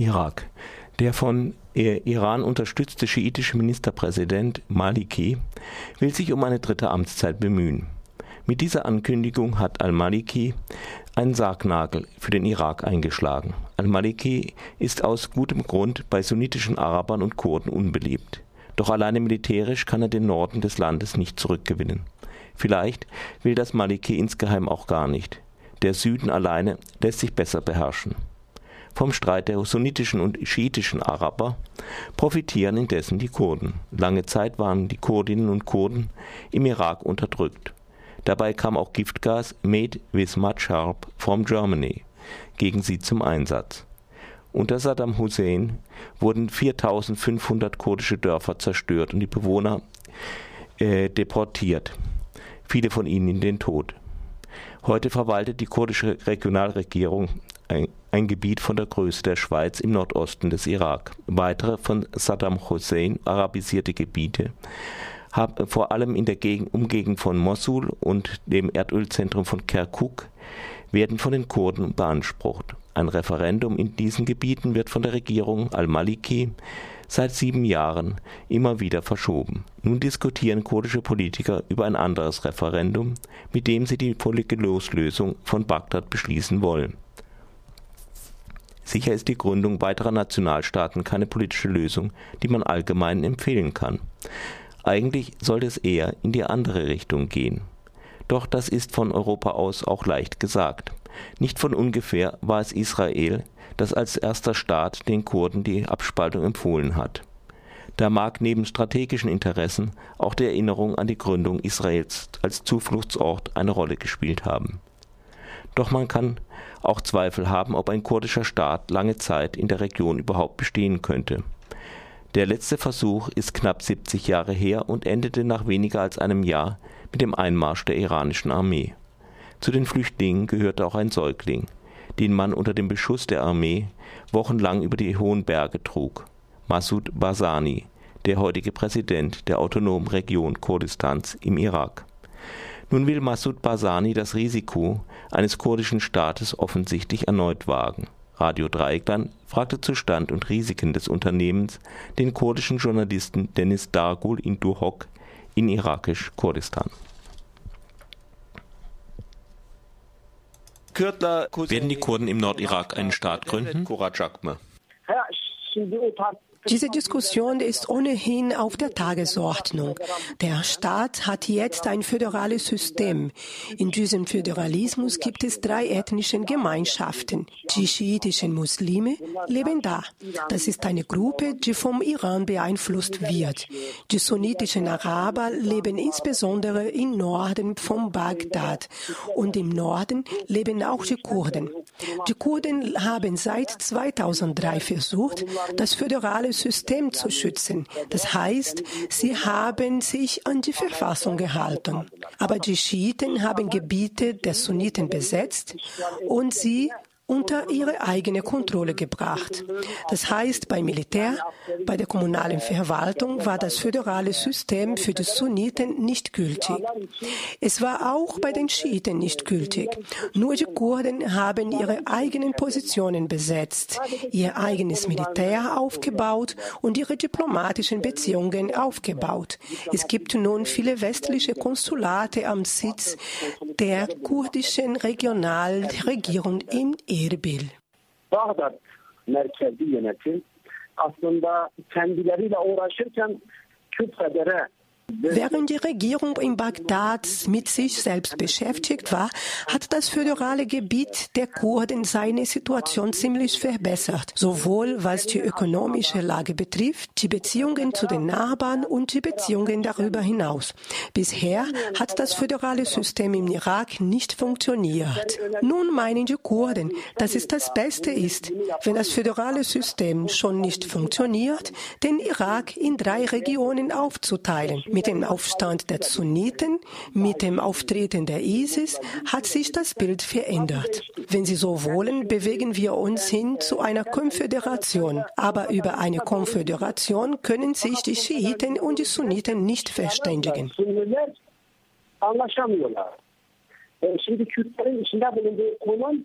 Irak. Der von Iran unterstützte schiitische Ministerpräsident Maliki will sich um eine dritte Amtszeit bemühen. Mit dieser Ankündigung hat al-Maliki einen Sargnagel für den Irak eingeschlagen. Al-Maliki ist aus gutem Grund bei sunnitischen Arabern und Kurden unbeliebt. Doch alleine militärisch kann er den Norden des Landes nicht zurückgewinnen. Vielleicht will das Maliki insgeheim auch gar nicht. Der Süden alleine lässt sich besser beherrschen. Vom Streit der sunnitischen und schiitischen Araber profitieren indessen die Kurden. Lange Zeit waren die Kurdinnen und Kurden im Irak unterdrückt. Dabei kam auch Giftgas Made with Much Help from Germany gegen sie zum Einsatz. Unter Saddam Hussein wurden 4500 kurdische Dörfer zerstört und die Bewohner äh, deportiert, viele von ihnen in den Tod. Heute verwaltet die kurdische Regionalregierung ein, ein, Gebiet von der Größe der Schweiz im Nordosten des Irak. Weitere von Saddam Hussein arabisierte Gebiete haben vor allem in der Gegend, Umgegend von Mosul und dem Erdölzentrum von Kirkuk werden von den Kurden beansprucht. Ein Referendum in diesen Gebieten wird von der Regierung al-Maliki seit sieben Jahren immer wieder verschoben. Nun diskutieren kurdische Politiker über ein anderes Referendum, mit dem sie die völlige Loslösung von Bagdad beschließen wollen. Sicher ist die Gründung weiterer Nationalstaaten keine politische Lösung, die man allgemein empfehlen kann. Eigentlich sollte es eher in die andere Richtung gehen. Doch das ist von Europa aus auch leicht gesagt. Nicht von ungefähr war es Israel, das als erster Staat den Kurden die Abspaltung empfohlen hat. Da mag neben strategischen Interessen auch die Erinnerung an die Gründung Israels als Zufluchtsort eine Rolle gespielt haben. Doch man kann auch Zweifel haben, ob ein kurdischer Staat lange Zeit in der Region überhaupt bestehen könnte. Der letzte Versuch ist knapp 70 Jahre her und endete nach weniger als einem Jahr mit dem Einmarsch der iranischen Armee. Zu den Flüchtlingen gehörte auch ein Säugling, den man unter dem Beschuss der Armee wochenlang über die hohen Berge trug. Massoud Barzani, der heutige Präsident der autonomen Region Kurdistans im Irak. Nun will Massoud Barzani das Risiko eines kurdischen Staates offensichtlich erneut wagen. Radio Dreieckland fragte zu Stand und Risiken des Unternehmens den kurdischen Journalisten Dennis Dargul in Duhok in irakisch-Kurdistan. Werden die Kurden im Nordirak einen Staat gründen? Diese Diskussion ist ohnehin auf der Tagesordnung. Der Staat hat jetzt ein föderales System. In diesem Föderalismus gibt es drei ethnische Gemeinschaften. Die schiitischen Muslime leben da. Das ist eine Gruppe, die vom Iran beeinflusst wird. Die sunnitischen Araber leben insbesondere im Norden von Bagdad. Und im Norden leben auch die Kurden. Die Kurden haben seit 2003 versucht, das föderale System zu schützen. Das heißt, sie haben sich an die Verfassung gehalten. Aber die Schiiten haben Gebiete der Sunniten besetzt und sie unter ihre eigene Kontrolle gebracht. Das heißt, beim Militär, bei der kommunalen Verwaltung war das föderale System für die Sunniten nicht gültig. Es war auch bei den Schiiten nicht gültig. Nur die Kurden haben ihre eigenen Positionen besetzt, ihr eigenes Militär aufgebaut und ihre diplomatischen Beziehungen aufgebaut. Es gibt nun viele westliche Konsulate am Sitz der kurdischen Regionalregierung in Tahir Bil. Bağdat merkezi yönetim aslında kendileriyle uğraşırken Küfeder'e Während die Regierung in Bagdad mit sich selbst beschäftigt war, hat das föderale Gebiet der Kurden seine Situation ziemlich verbessert, sowohl was die ökonomische Lage betrifft, die Beziehungen zu den Nachbarn und die Beziehungen darüber hinaus. Bisher hat das föderale System im Irak nicht funktioniert. Nun meinen die Kurden, dass es das Beste ist, wenn das föderale System schon nicht funktioniert, den Irak in drei Regionen aufzuteilen mit dem Aufstand der Sunniten, mit dem Auftreten der ISIS hat sich das Bild verändert. Wenn Sie so wollen, bewegen wir uns hin zu einer Konföderation. Aber über eine Konföderation können sich die Schiiten und die Sunniten nicht verständigen. Şimdi Kürtlerin içinde bulunduğu konum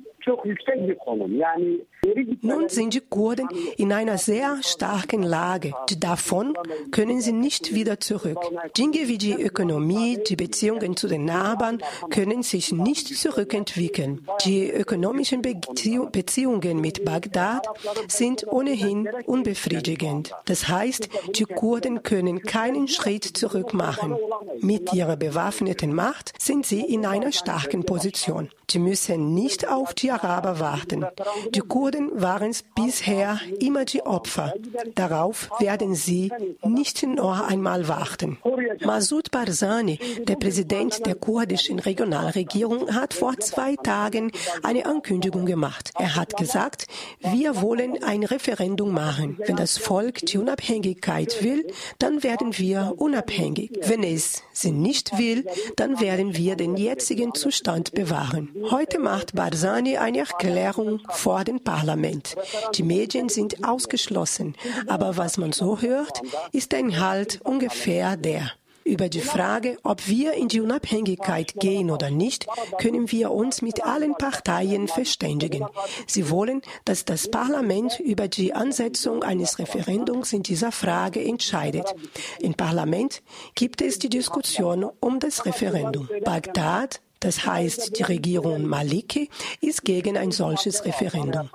Nun sind die Kurden in einer sehr starken Lage. Davon können sie nicht wieder zurück. Dinge wie die Ökonomie, die Beziehungen zu den Nachbarn können sich nicht zurückentwickeln. Die ökonomischen Beziehungen mit Bagdad sind ohnehin unbefriedigend. Das heißt, die Kurden können keinen Schritt zurück machen. Mit ihrer bewaffneten Macht sind sie in einer starken Position. Sie müssen nicht auf die Araber warten. Die Kurden waren bisher immer die Opfer. Darauf werden sie nicht noch einmal warten. Massoud Barzani, der Präsident der kurdischen Regionalregierung, hat vor zwei Tagen eine Ankündigung gemacht. Er hat gesagt, wir wollen ein Referendum machen. Wenn das Volk die Unabhängigkeit will, dann werden wir unabhängig. Wenn es sie nicht will, dann werden wir den jetzigen Zustand bewahren. Heute macht Barzani eine Erklärung vor dem Parlament. Die Medien sind ausgeschlossen, aber was man so hört, ist der Inhalt ungefähr der. Über die Frage, ob wir in die Unabhängigkeit gehen oder nicht, können wir uns mit allen Parteien verständigen. Sie wollen, dass das Parlament über die Ansetzung eines Referendums in dieser Frage entscheidet. Im Parlament gibt es die Diskussion um das Referendum. Bagdad das heißt, die Regierung Maliki ist gegen ein solches Referendum.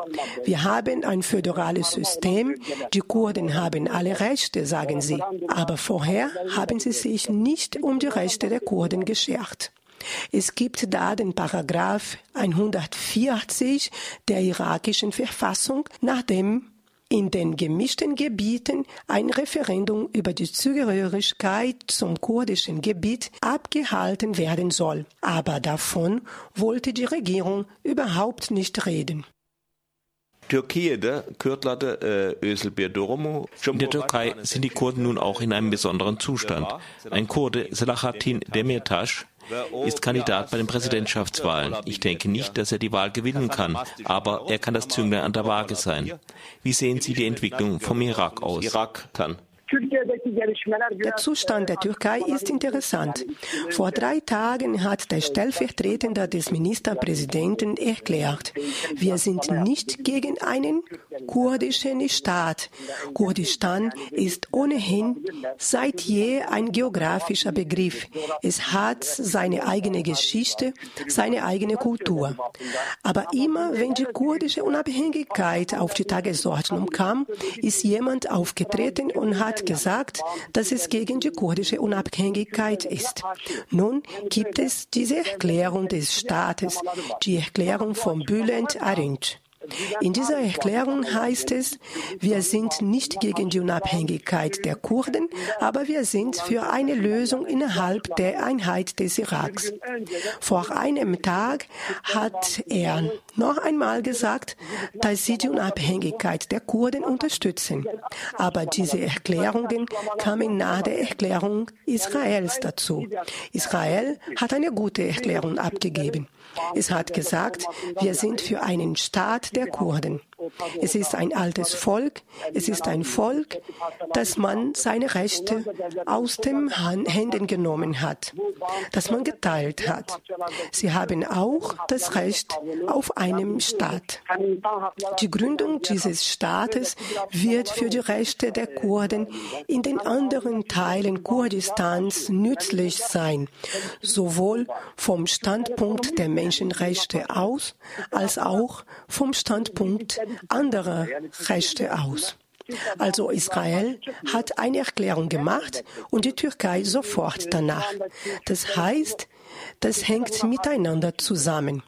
Wir haben ein föderales System. Die Kurden haben alle Rechte, sagen sie. Aber vorher haben sie sich nicht um die Rechte der Kurden geschert. Es gibt da den Paragraph 140 der irakischen Verfassung, nach dem in den gemischten Gebieten ein Referendum über die Zugehörigkeit zum kurdischen Gebiet abgehalten werden soll. Aber davon wollte die Regierung überhaupt nicht reden. Türkiye'de Kürtlerde äh, In der Türkei sind die Kurden nun auch in einem besonderen Zustand. Ein Kurde, Selahattin Demirtas, ist Kandidat bei den Präsidentschaftswahlen. Ich denke nicht, dass er die Wahl gewinnen kann, aber er kann das Zünglein an der Waage sein. Wie sehen Sie die Entwicklung vom Irak aus? Irak kann. Der Zustand der Türkei ist interessant. Vor drei Tagen hat der Stellvertretende des Ministerpräsidenten erklärt, wir sind nicht gegen einen kurdischen Staat. Kurdistan ist ohnehin seit je ein geografischer Begriff. Es hat seine eigene Geschichte, seine eigene Kultur. Aber immer wenn die kurdische Unabhängigkeit auf die Tagesordnung kam, ist jemand aufgetreten und hat gesagt, dass es gegen die kurdische Unabhängigkeit ist. Nun gibt es diese Erklärung des Staates, die Erklärung von Bülent Arınç. In dieser Erklärung heißt es, wir sind nicht gegen die Unabhängigkeit der Kurden, aber wir sind für eine Lösung innerhalb der Einheit des Iraks. Vor einem Tag hat er noch einmal gesagt, dass sie die Unabhängigkeit der Kurden unterstützen. Aber diese Erklärungen kamen nach der Erklärung Israels dazu. Israel hat eine gute Erklärung abgegeben. Es hat gesagt, wir sind für einen Staat der Kurden. Es ist ein altes Volk. Es ist ein Volk, das man seine Rechte aus den Händen genommen hat, das man geteilt hat. Sie haben auch das Recht auf einem Staat. Die Gründung dieses Staates wird für die Rechte der Kurden in den anderen Teilen Kurdistans nützlich sein, sowohl vom Standpunkt der Menschenrechte aus als auch vom Standpunkt andere Rechte aus. Also Israel hat eine Erklärung gemacht und die Türkei sofort danach. Das heißt, das hängt miteinander zusammen.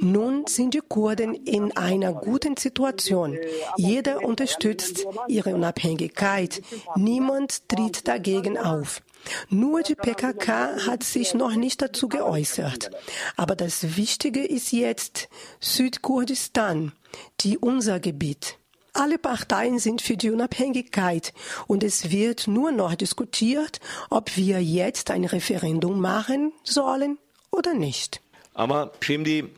Nun sind die Kurden in einer guten Situation. Jeder unterstützt ihre Unabhängigkeit. Niemand tritt dagegen auf. Nur die PKK hat sich noch nicht dazu geäußert. Aber das Wichtige ist jetzt Südkurdistan, die unser Gebiet. Alle Parteien sind für die Unabhängigkeit und es wird nur noch diskutiert, ob wir jetzt ein Referendum machen sollen oder nicht. Aber Shimdi.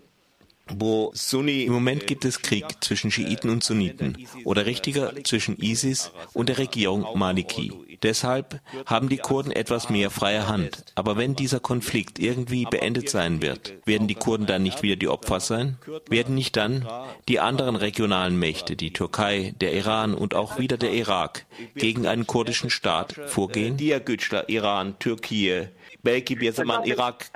Im Moment gibt es Krieg zwischen Schiiten und Sunniten oder richtiger zwischen ISIS und der Regierung Maliki. Deshalb haben die Kurden etwas mehr freie Hand. Aber wenn dieser Konflikt irgendwie beendet sein wird, werden die Kurden dann nicht wieder die Opfer sein? Werden nicht dann die anderen regionalen Mächte, die Türkei, der Iran und auch wieder der Irak, gegen einen kurdischen Staat vorgehen? İran, Türkei, belki Irak?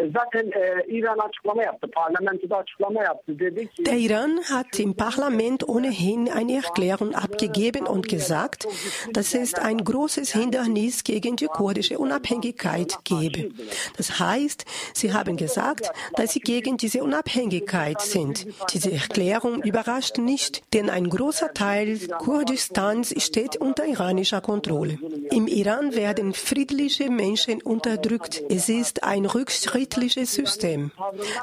Zaten e, İran açıklama yaptı, parlamentoda açıklama yaptı. Dedi ki, Der Iran hat im Parlament ohnehin eine Erklärung abgegeben und gesagt, dass es ein großes Hindernis gegen die kurdische Unabhängigkeit gebe. Das heißt, sie haben gesagt, dass sie gegen diese Unabhängigkeit sind. Diese Erklärung überrascht nicht, denn ein großer Teil Kurdistans steht unter iranischer Kontrolle. Im Iran werden friedliche Menschen unterdrückt. Es ist ein Rückschritt friedliches System.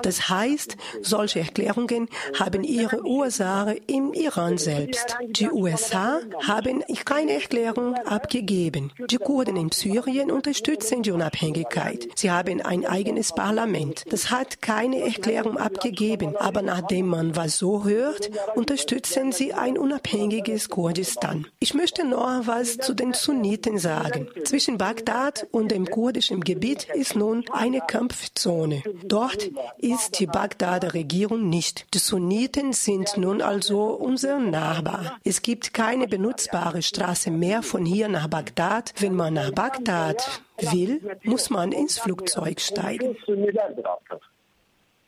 Das heißt, solche Erklärungen haben ihre Ursache im Iran selbst. Die USA haben keine Erklärung abgegeben. Die Kurden in Syrien unterstützen die Unabhängigkeit. Sie haben ein eigenes Parlament. Das hat keine Erklärung abgegeben. Aber nachdem man was so hört, unterstützen sie ein unabhängiges Kurdistan. Ich möchte noch was zu den Sunniten sagen. Zwischen Bagdad und dem kurdischen Gebiet ist nun eine Kampf Zone. Dort ist die Bagdader Regierung nicht. Die Sunniten sind nun also unser Nachbar. Es gibt keine benutzbare Straße mehr von hier nach Bagdad. Wenn man nach Bagdad will, muss man ins Flugzeug steigen.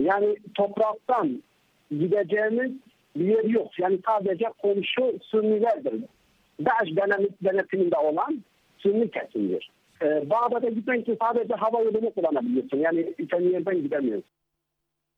Yani topraktan gideceğimiz bir yer yok. Yani sadece komşu Sünnilerdir. DAEŞ denetiminde olan Sünni kesimdir. Bağdat'a gitmek için sadece hava yolunu kullanabiliyorsun. Yani sen yerden gidemiyorsun.